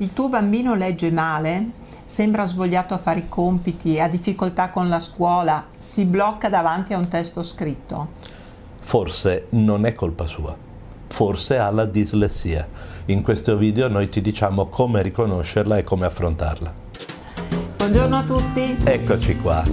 Il tuo bambino legge male? Sembra svogliato a fare i compiti, ha difficoltà con la scuola, si blocca davanti a un testo scritto? Forse non è colpa sua, forse ha la dislessia. In questo video noi ti diciamo come riconoscerla e come affrontarla. Buongiorno a tutti! Eccoci qua.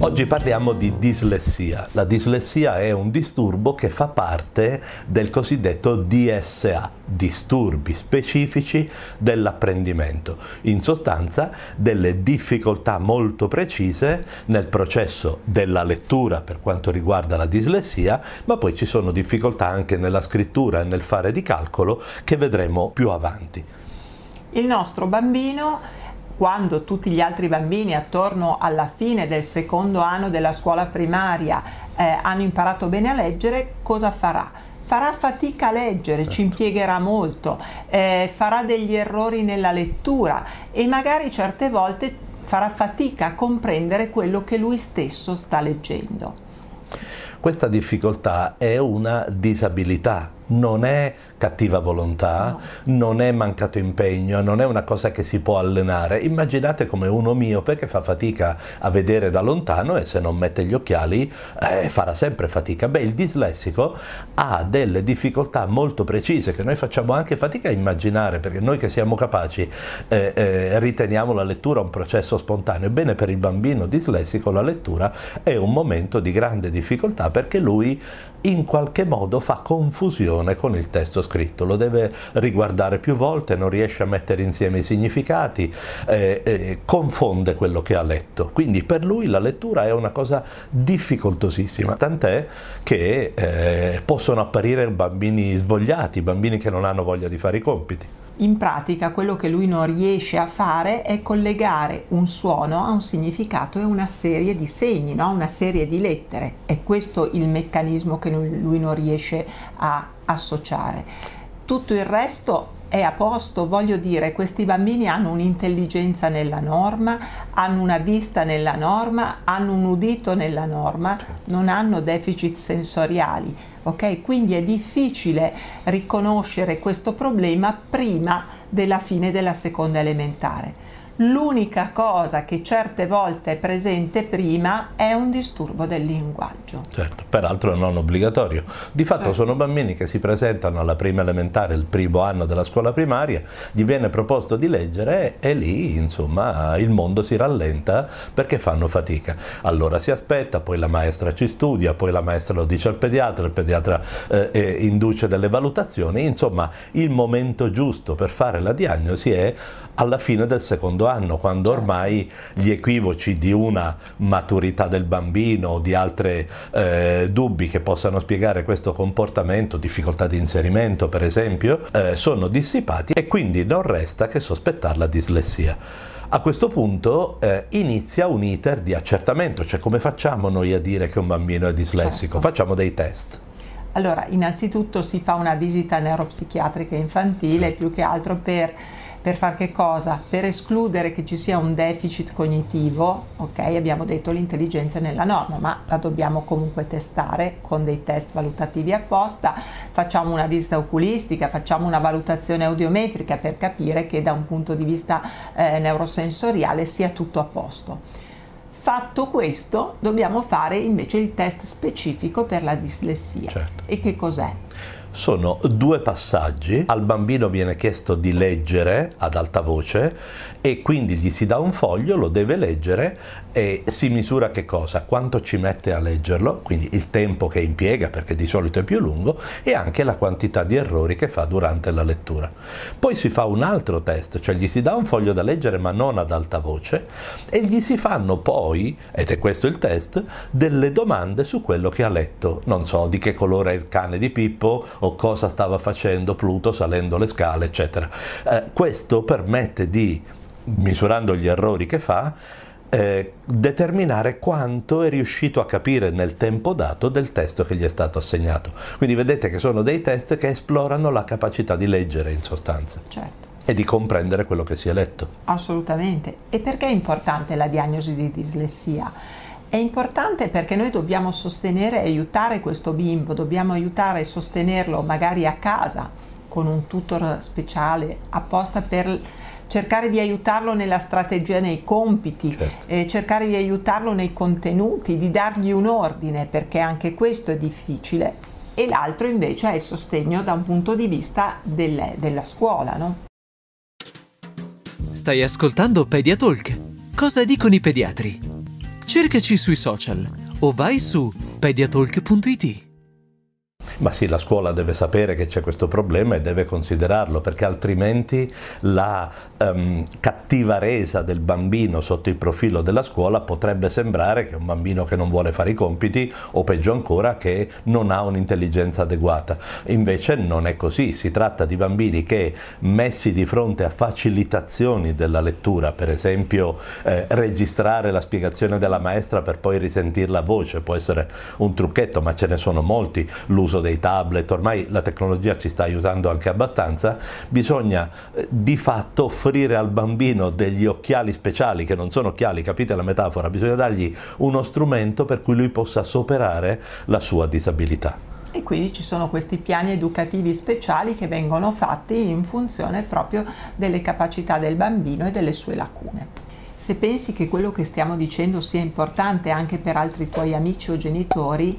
Oggi parliamo di dislessia. La dislessia è un disturbo che fa parte del cosiddetto DSA, disturbi specifici dell'apprendimento. In sostanza delle difficoltà molto precise nel processo della lettura per quanto riguarda la dislessia, ma poi ci sono difficoltà anche nella scrittura e nel fare di calcolo che vedremo più avanti. Il nostro bambino quando tutti gli altri bambini attorno alla fine del secondo anno della scuola primaria eh, hanno imparato bene a leggere, cosa farà? Farà fatica a leggere, certo. ci impiegherà molto, eh, farà degli errori nella lettura e magari certe volte farà fatica a comprendere quello che lui stesso sta leggendo. Questa difficoltà è una disabilità, non è cattiva volontà, no. non è mancato impegno, non è una cosa che si può allenare. Immaginate come uno miope che fa fatica a vedere da lontano e se non mette gli occhiali eh, farà sempre fatica. Beh, il dislessico ha delle difficoltà molto precise che noi facciamo anche fatica a immaginare perché noi che siamo capaci eh, eh, riteniamo la lettura un processo spontaneo. Ebbene, per il bambino dislessico la lettura è un momento di grande difficoltà perché lui in qualche modo fa confusione con il testo scritto, lo deve riguardare più volte, non riesce a mettere insieme i significati, eh, eh, confonde quello che ha letto. Quindi per lui la lettura è una cosa difficoltosissima, tant'è che eh, possono apparire bambini svogliati, bambini che non hanno voglia di fare i compiti in pratica quello che lui non riesce a fare è collegare un suono a un significato e una serie di segni, no? una serie di lettere. È questo il meccanismo che lui non riesce a associare. Tutto il resto è a posto, voglio dire, questi bambini hanno un'intelligenza nella norma, hanno una vista nella norma, hanno un udito nella norma, non hanno deficit sensoriali, ok? Quindi è difficile riconoscere questo problema prima della fine della seconda elementare. L'unica cosa che certe volte è presente prima è un disturbo del linguaggio. Certo, peraltro non obbligatorio. Di fatto certo. sono bambini che si presentano alla prima elementare, il primo anno della scuola primaria, gli viene proposto di leggere e lì insomma il mondo si rallenta perché fanno fatica. Allora si aspetta, poi la maestra ci studia, poi la maestra lo dice al pediatra, il pediatra eh, eh, induce delle valutazioni, insomma il momento giusto per fare la diagnosi è alla fine del secondo anno, quando certo. ormai gli equivoci di una maturità del bambino o di altri eh, dubbi che possano spiegare questo comportamento, difficoltà di inserimento per esempio, eh, sono dissipati e quindi non resta che sospettare la dislessia. A questo punto eh, inizia un iter di accertamento, cioè come facciamo noi a dire che un bambino è dislessico? Certo. Facciamo dei test. Allora, innanzitutto si fa una visita neuropsichiatrica infantile più che altro per per far che cosa? Per escludere che ci sia un deficit cognitivo, ok? Abbiamo detto l'intelligenza nella norma, ma la dobbiamo comunque testare con dei test valutativi apposta, facciamo una visita oculistica, facciamo una valutazione audiometrica per capire che da un punto di vista eh, neurosensoriale sia tutto a posto. Fatto questo, dobbiamo fare invece il test specifico per la dislessia. Certo. E che cos'è? Sono due passaggi, al bambino viene chiesto di leggere ad alta voce e quindi gli si dà un foglio, lo deve leggere e si misura che cosa? Quanto ci mette a leggerlo, quindi il tempo che impiega perché di solito è più lungo e anche la quantità di errori che fa durante la lettura. Poi si fa un altro test, cioè gli si dà un foglio da leggere ma non ad alta voce e gli si fanno poi, ed è questo il test, delle domande su quello che ha letto, non so di che colore è il cane di Pippo o cosa stava facendo Pluto salendo le scale, eccetera. Eh, questo permette di, misurando gli errori che fa, eh, determinare quanto è riuscito a capire nel tempo dato del testo che gli è stato assegnato. Quindi vedete che sono dei test che esplorano la capacità di leggere in sostanza. Certo. E di comprendere quello che si è letto. Assolutamente. E perché è importante la diagnosi di dislessia? È importante perché noi dobbiamo sostenere e aiutare questo bimbo, dobbiamo aiutare e sostenerlo magari a casa con un tutor speciale apposta per cercare di aiutarlo nella strategia nei compiti, certo. eh, cercare di aiutarlo nei contenuti, di dargli un ordine, perché anche questo è difficile. E l'altro invece è il sostegno da un punto di vista del, della scuola. No? Stai ascoltando Pediatalk. Cosa dicono i pediatri? Cercaci sui social o vai su pediatalk.it. Ma sì, la scuola deve sapere che c'è questo problema e deve considerarlo, perché altrimenti la um, cattiva resa del bambino sotto il profilo della scuola potrebbe sembrare che è un bambino che non vuole fare i compiti o peggio ancora che non ha un'intelligenza adeguata. Invece non è così, si tratta di bambini che messi di fronte a facilitazioni della lettura, per esempio eh, registrare la spiegazione della maestra per poi risentirla a voce, può essere un trucchetto, ma ce ne sono molti, l'uso dei tablet, ormai la tecnologia ci sta aiutando anche abbastanza, bisogna eh, di fatto offrire al bambino degli occhiali speciali, che non sono occhiali, capite la metafora, bisogna dargli uno strumento per cui lui possa superare la sua disabilità. E quindi ci sono questi piani educativi speciali che vengono fatti in funzione proprio delle capacità del bambino e delle sue lacune. Se pensi che quello che stiamo dicendo sia importante anche per altri tuoi amici o genitori,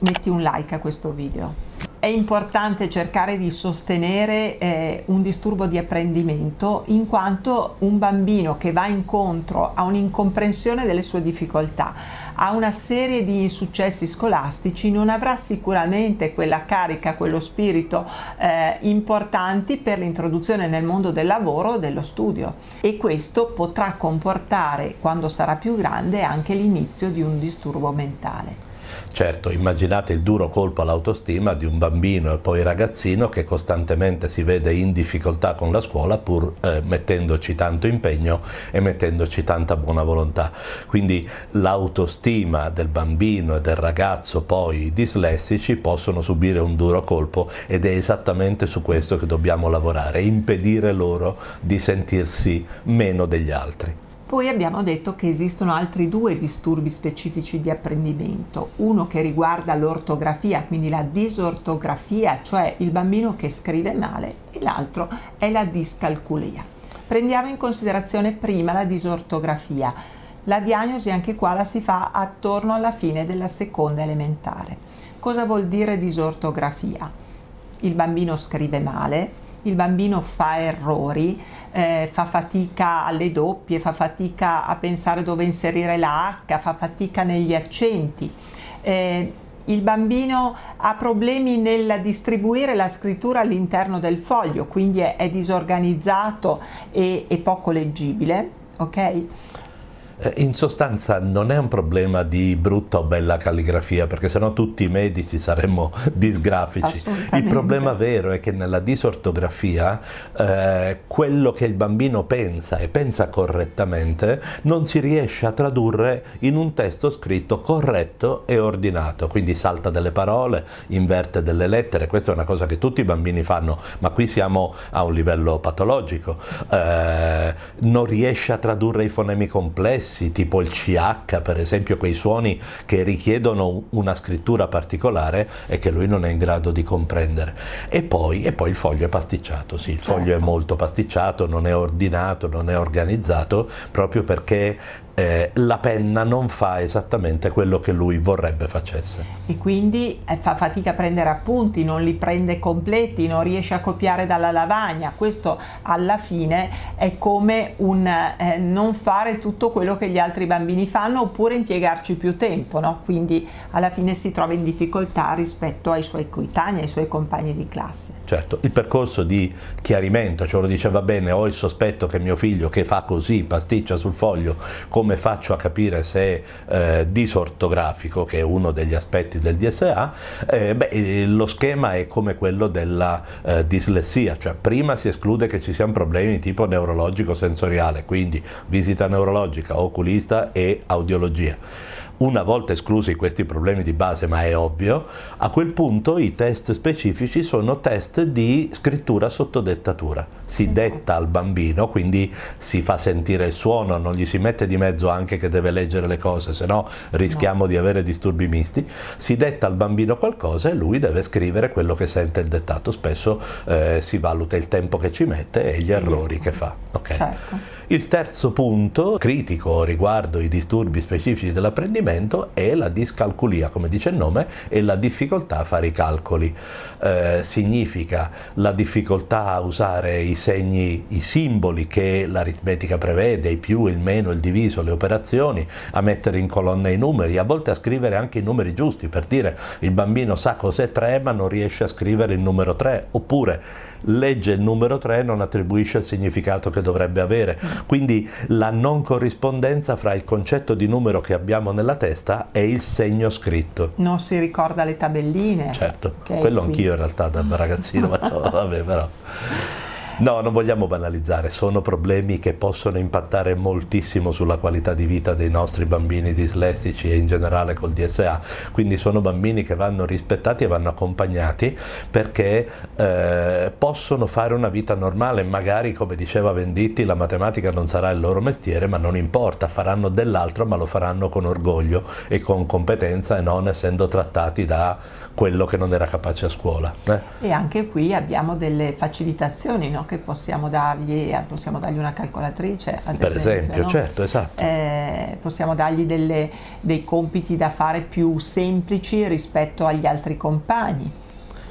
metti un like a questo video. È importante cercare di sostenere eh, un disturbo di apprendimento in quanto un bambino che va incontro a un'incomprensione delle sue difficoltà, a una serie di insuccessi scolastici, non avrà sicuramente quella carica, quello spirito eh, importanti per l'introduzione nel mondo del lavoro o dello studio e questo potrà comportare, quando sarà più grande, anche l'inizio di un disturbo mentale. Certo, immaginate il duro colpo all'autostima di un bambino e poi ragazzino che costantemente si vede in difficoltà con la scuola pur eh, mettendoci tanto impegno e mettendoci tanta buona volontà. Quindi l'autostima del bambino e del ragazzo poi dislessici possono subire un duro colpo ed è esattamente su questo che dobbiamo lavorare, impedire loro di sentirsi meno degli altri. Poi abbiamo detto che esistono altri due disturbi specifici di apprendimento, uno che riguarda l'ortografia, quindi la disortografia, cioè il bambino che scrive male, e l'altro è la discalculia. Prendiamo in considerazione prima la disortografia. La diagnosi anche qua la si fa attorno alla fine della seconda elementare. Cosa vuol dire disortografia? Il bambino scrive male, il bambino fa errori, eh, fa fatica alle doppie, fa fatica a pensare dove inserire la H, fa fatica negli accenti. Eh, il bambino ha problemi nel distribuire la scrittura all'interno del foglio, quindi è, è disorganizzato e, e poco leggibile. ok? Eh, in sostanza non è un problema di brutta o bella calligrafia, perché sennò tutti i medici saremmo disgrafici. Il problema vero è che nella disortografia eh, quello che il bambino pensa e pensa correttamente non si riesce a tradurre in un testo scritto corretto e ordinato, quindi salta delle parole, inverte delle lettere, questa è una cosa che tutti i bambini fanno, ma qui siamo a un livello patologico. Eh, non riesce a tradurre i fonemi complessi, complessi, tipo il CH, per esempio, quei suoni che richiedono una scrittura particolare e che lui non è in grado di comprendere. E poi, e poi il foglio è pasticciato, sì, il certo. foglio è molto pasticciato, non è ordinato, non è organizzato, proprio perché eh, la penna non fa esattamente quello che lui vorrebbe facesse. E quindi eh, fa fatica a prendere appunti, non li prende completi, non riesce a copiare dalla lavagna. Questo alla fine è come un eh, non fare tutto quello che gli altri bambini fanno oppure impiegarci più tempo, no? quindi alla fine si trova in difficoltà rispetto ai suoi coetanei, ai suoi compagni di classe. Certo, il percorso di chiarimento, cioè lo dice va bene, ho il sospetto che mio figlio che fa così, pasticcia sul foglio, come come faccio a capire se è eh, disortografico, che è uno degli aspetti del DSA, eh, beh, lo schema è come quello della eh, dislessia, cioè prima si esclude che ci siano problemi di tipo neurologico-sensoriale, quindi visita neurologica, oculista e audiologia Una volta esclusi questi problemi di base, ma è ovvio, a quel punto i test specifici sono test di scrittura sotto dettatura. Si esatto. detta al bambino, quindi si fa sentire il suono, non gli si mette di mezzo anche che deve leggere le cose, se no rischiamo no. di avere disturbi misti. Si detta al bambino qualcosa e lui deve scrivere quello che sente il dettato. Spesso eh, si valuta il tempo che ci mette e gli errori che fa. Okay. Certo. Il terzo punto critico riguardo i disturbi specifici dell'apprendimento è la discalculia, come dice il nome, e la difficoltà a fare i calcoli. Eh, significa la difficoltà a usare i segni, i simboli che l'aritmetica prevede, il più, il meno, il diviso, le operazioni, a mettere in colonna i numeri, a volte a scrivere anche i numeri giusti, per dire il bambino sa cos'è 3 ma non riesce a scrivere il numero 3, oppure legge il numero 3 e non attribuisce il significato che dovrebbe avere. Quindi la non corrispondenza fra il concetto di numero che abbiamo nella testa e il segno scritto. Non si ricorda le tabelline. Certo, quello qui. anch'io in realtà da ragazzino, ma vabbè però. No, non vogliamo banalizzare, sono problemi che possono impattare moltissimo sulla qualità di vita dei nostri bambini dislessici e in generale col DSA, quindi sono bambini che vanno rispettati e vanno accompagnati perché eh, possono fare una vita normale, magari come diceva Venditti la matematica non sarà il loro mestiere, ma non importa, faranno dell'altro ma lo faranno con orgoglio e con competenza e non essendo trattati da quello che non era capace a scuola. Eh? E anche qui abbiamo delle facilitazioni no? che possiamo dargli, eh, possiamo dargli una calcolatrice, ad per esempio, esempio no? certo, esatto. Eh, possiamo dargli delle, dei compiti da fare più semplici rispetto agli altri compagni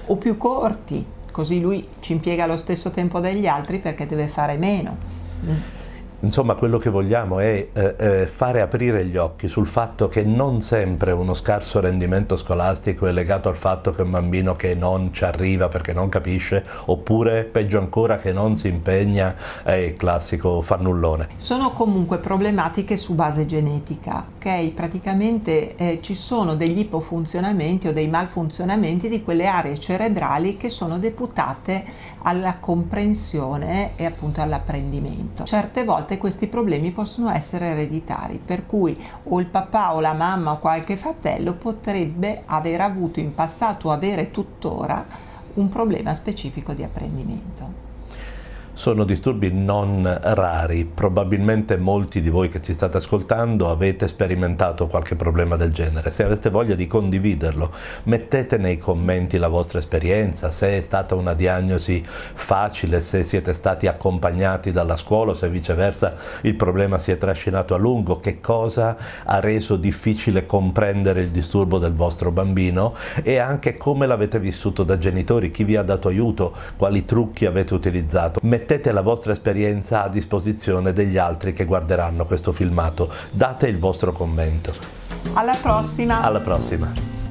o più corti, così lui ci impiega lo stesso tempo degli altri perché deve fare meno. Mm. Insomma, quello che vogliamo è eh, eh, fare aprire gli occhi sul fatto che non sempre uno scarso rendimento scolastico è legato al fatto che un bambino che non ci arriva perché non capisce, oppure peggio ancora che non si impegna è il classico fannullone. Sono comunque problematiche su base genetica, ok? Praticamente eh, ci sono degli ipofunzionamenti o dei malfunzionamenti di quelle aree cerebrali che sono deputate alla comprensione e appunto all'apprendimento. Certe volte volte questi problemi possono essere ereditari, per cui o il papà o la mamma o qualche fratello potrebbe aver avuto in passato o avere tuttora un problema specifico di apprendimento sono disturbi non rari, probabilmente molti di voi che ci state ascoltando avete sperimentato qualche problema del genere, se aveste voglia di condividerlo mettete nei commenti la vostra esperienza, se è stata una diagnosi facile, se siete stati accompagnati dalla scuola, se viceversa il problema si è trascinato a lungo, che cosa ha reso difficile comprendere il disturbo del vostro bambino e anche come l'avete vissuto da genitori, chi vi ha dato aiuto, quali trucchi avete utilizzato mettete la vostra esperienza a disposizione degli altri che guarderanno questo filmato. Date il vostro commento. Alla prossima! Alla prossima!